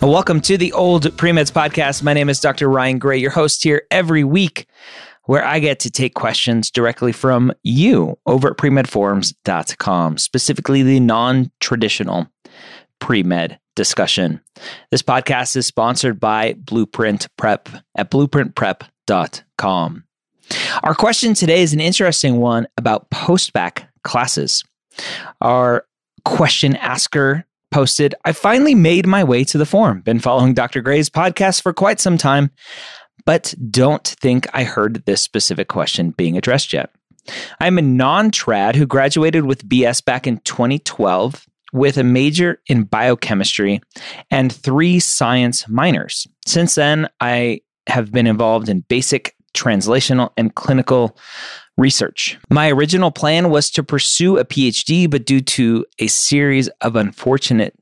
Welcome to the Old Premeds Podcast. My name is Dr. Ryan Gray, your host here every week, where I get to take questions directly from you over at premedforums.com, specifically the non traditional pre-med discussion. This podcast is sponsored by Blueprint Prep at blueprintprep.com. Our question today is an interesting one about post-bac classes. Our question asker posted, I finally made my way to the forum. Been following Dr. Gray's podcast for quite some time, but don't think I heard this specific question being addressed yet. I'm a non trad who graduated with BS back in 2012 with a major in biochemistry and three science minors. Since then, I have been involved in basic translational and clinical research. My original plan was to pursue a PhD, but due to a series of unfortunate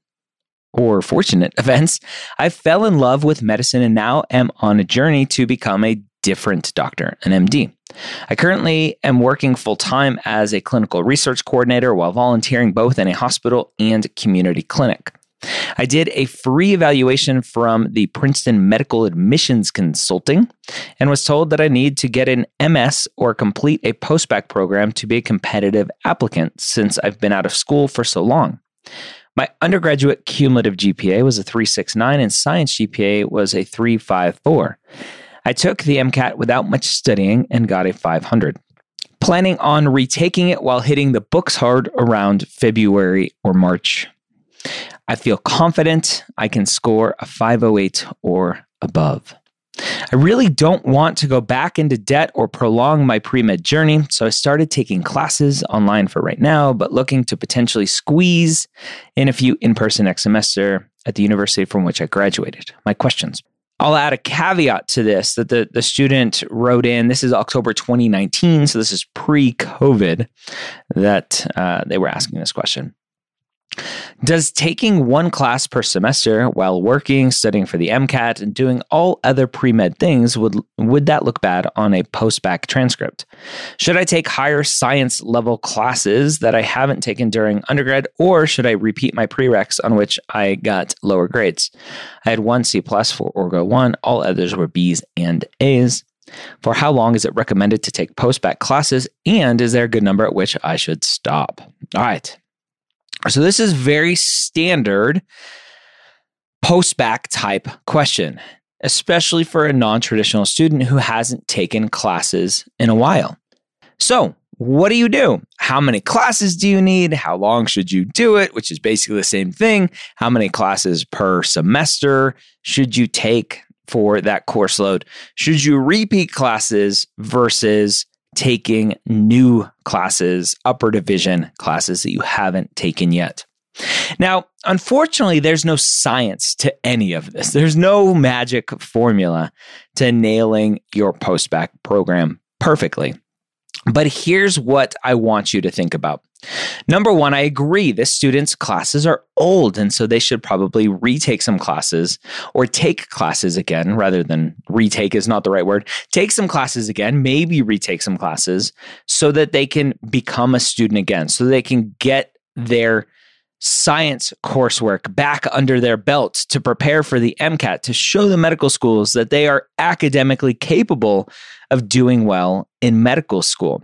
or fortunate events, I fell in love with medicine and now am on a journey to become a different doctor, an MD. I currently am working full time as a clinical research coordinator while volunteering both in a hospital and community clinic. I did a free evaluation from the Princeton Medical Admissions Consulting and was told that I need to get an MS or complete a postbac program to be a competitive applicant since I've been out of school for so long. My undergraduate cumulative GPA was a 369 and science GPA was a 354. I took the MCAT without much studying and got a 500. Planning on retaking it while hitting the books hard around February or March. I feel confident I can score a 508 or above. I really don't want to go back into debt or prolong my pre med journey, so I started taking classes online for right now, but looking to potentially squeeze in a few in person next semester at the university from which I graduated. My questions. I'll add a caveat to this that the, the student wrote in. This is October 2019, so this is pre COVID that uh, they were asking this question. Does taking one class per semester while working, studying for the MCAT, and doing all other pre med things would would that look bad on a post bac transcript? Should I take higher science level classes that I haven't taken during undergrad, or should I repeat my prereqs on which I got lower grades? I had one C plus for Orgo one, all others were B's and A's. For how long is it recommended to take post bac classes, and is there a good number at which I should stop? All right. So this is very standard post-bac type question, especially for a non-traditional student who hasn't taken classes in a while. So, what do you do? How many classes do you need? How long should you do it? Which is basically the same thing. How many classes per semester should you take for that course load? Should you repeat classes versus taking new classes, upper division classes that you haven't taken yet. Now, unfortunately, there's no science to any of this. There's no magic formula to nailing your post-bac program perfectly. But here's what I want you to think about. Number one, I agree. This student's classes are old, and so they should probably retake some classes or take classes again rather than retake is not the right word. Take some classes again, maybe retake some classes so that they can become a student again, so they can get their science coursework back under their belt to prepare for the MCAT, to show the medical schools that they are academically capable of doing well in medical school.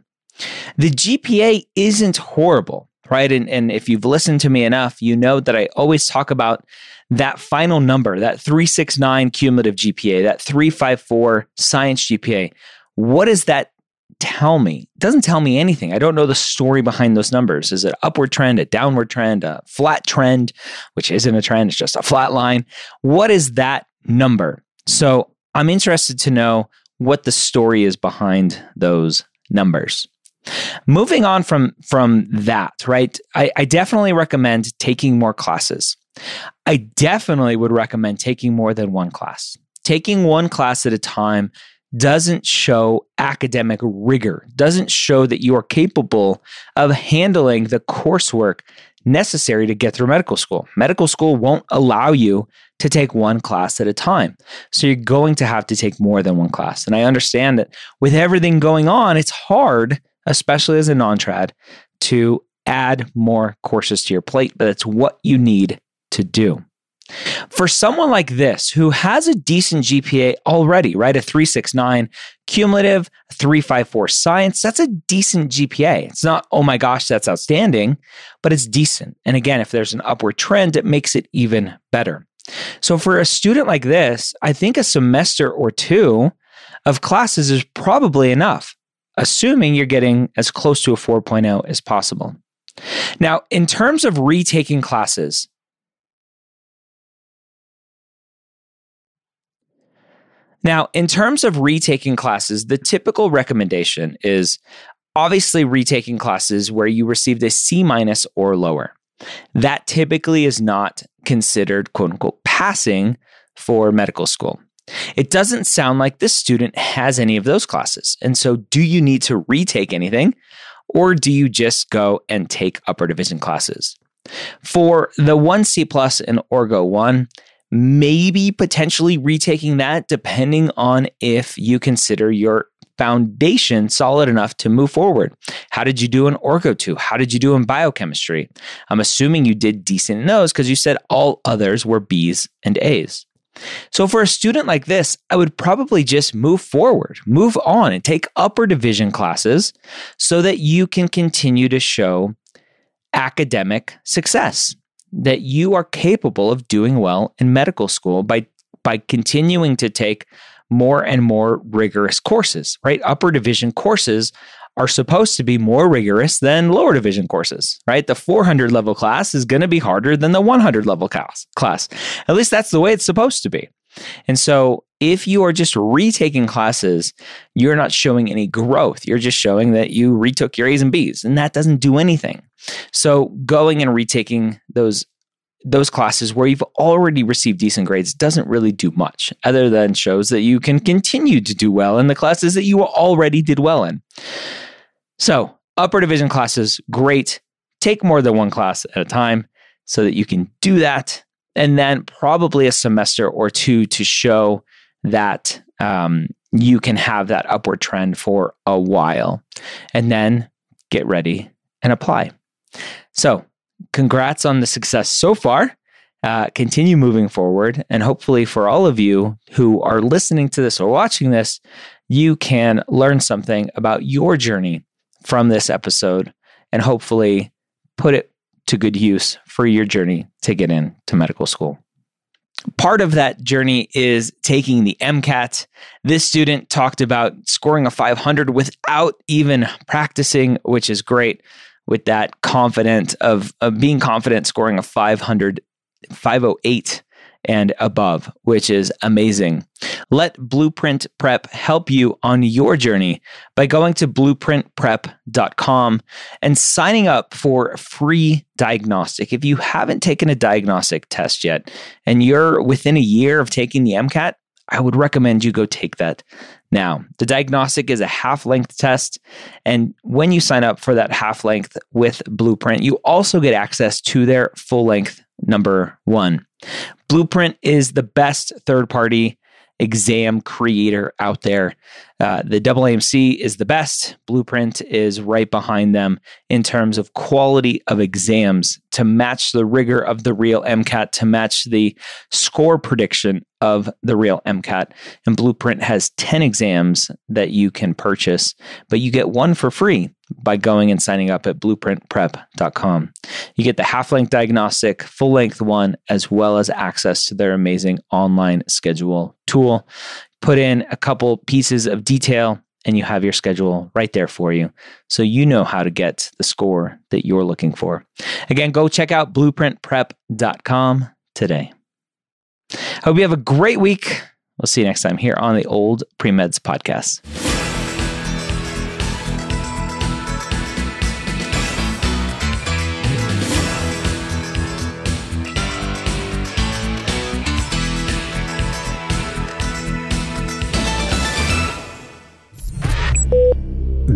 The GPA isn't horrible, right? And, and if you've listened to me enough, you know that I always talk about that final number, that 369 cumulative GPA, that 354 science GPA. What does that tell me? It doesn't tell me anything. I don't know the story behind those numbers. Is it upward trend, a downward trend, a flat trend, which isn't a trend, it's just a flat line? What is that number? So I'm interested to know what the story is behind those numbers. Moving on from from that, right? I, I definitely recommend taking more classes. I definitely would recommend taking more than one class. Taking one class at a time doesn't show academic rigor, doesn't show that you are capable of handling the coursework necessary to get through medical school. Medical school won't allow you to take one class at a time. So you're going to have to take more than one class. And I understand that with everything going on, it's hard, especially as a non trad, to add more courses to your plate, but it's what you need to do. For someone like this who has a decent GPA already, right? A 369 cumulative, 354 science, that's a decent GPA. It's not, oh my gosh, that's outstanding, but it's decent. And again, if there's an upward trend, it makes it even better. So for a student like this, I think a semester or two of classes is probably enough, assuming you're getting as close to a 4.0 as possible. Now, in terms of retaking classes, Now, in terms of retaking classes, the typical recommendation is obviously retaking classes where you received a C minus or lower. That typically is not considered quote unquote passing for medical school. It doesn't sound like this student has any of those classes. And so, do you need to retake anything, or do you just go and take upper division classes? For the 1C plus and Orgo 1, maybe potentially retaking that depending on if you consider your foundation solid enough to move forward. How did you do in Orgo 2? How did you do in biochemistry? I'm assuming you did decent in those because you said all others were B's and A's. So, for a student like this, I would probably just move forward, move on, and take upper division classes so that you can continue to show academic success that you are capable of doing well in medical school by by continuing to take more and more rigorous courses, right? Upper division courses are supposed to be more rigorous than lower division courses, right? The 400 level class is going to be harder than the 100 level class. Class. At least that's the way it's supposed to be. And so if you are just retaking classes, you're not showing any growth. You're just showing that you retook your A's and B's, and that doesn't do anything. So going and retaking those those classes where you've already received decent grades doesn't really do much other than shows that you can continue to do well in the classes that you already did well in. So, upper division classes, great. Take more than one class at a time so that you can do that. And then probably a semester or two to show that um, you can have that upward trend for a while. And then get ready and apply. So, congrats on the success so far. Uh, continue moving forward. And hopefully, for all of you who are listening to this or watching this, you can learn something about your journey from this episode and hopefully put it to good use for your journey to get into medical school. Part of that journey is taking the MCAT. This student talked about scoring a 500 without even practicing, which is great with that confident of, of being confident scoring a 500 508 and above, which is amazing. Let Blueprint Prep help you on your journey by going to blueprintprep.com and signing up for free diagnostic. If you haven't taken a diagnostic test yet and you're within a year of taking the MCAT, I would recommend you go take that now. The diagnostic is a half length test. And when you sign up for that half length with Blueprint, you also get access to their full length number one. Blueprint is the best third party exam creator out there. Uh, the AAMC is the best. Blueprint is right behind them in terms of quality of exams to match the rigor of the real MCAT, to match the score prediction of the real MCAT. And Blueprint has 10 exams that you can purchase, but you get one for free by going and signing up at blueprintprep.com. You get the half length diagnostic, full length one, as well as access to their amazing online schedule tool. Put in a couple pieces of detail and you have your schedule right there for you. So you know how to get the score that you're looking for. Again, go check out blueprintprep.com today. I Hope you have a great week. We'll see you next time here on the Old Premeds Podcast.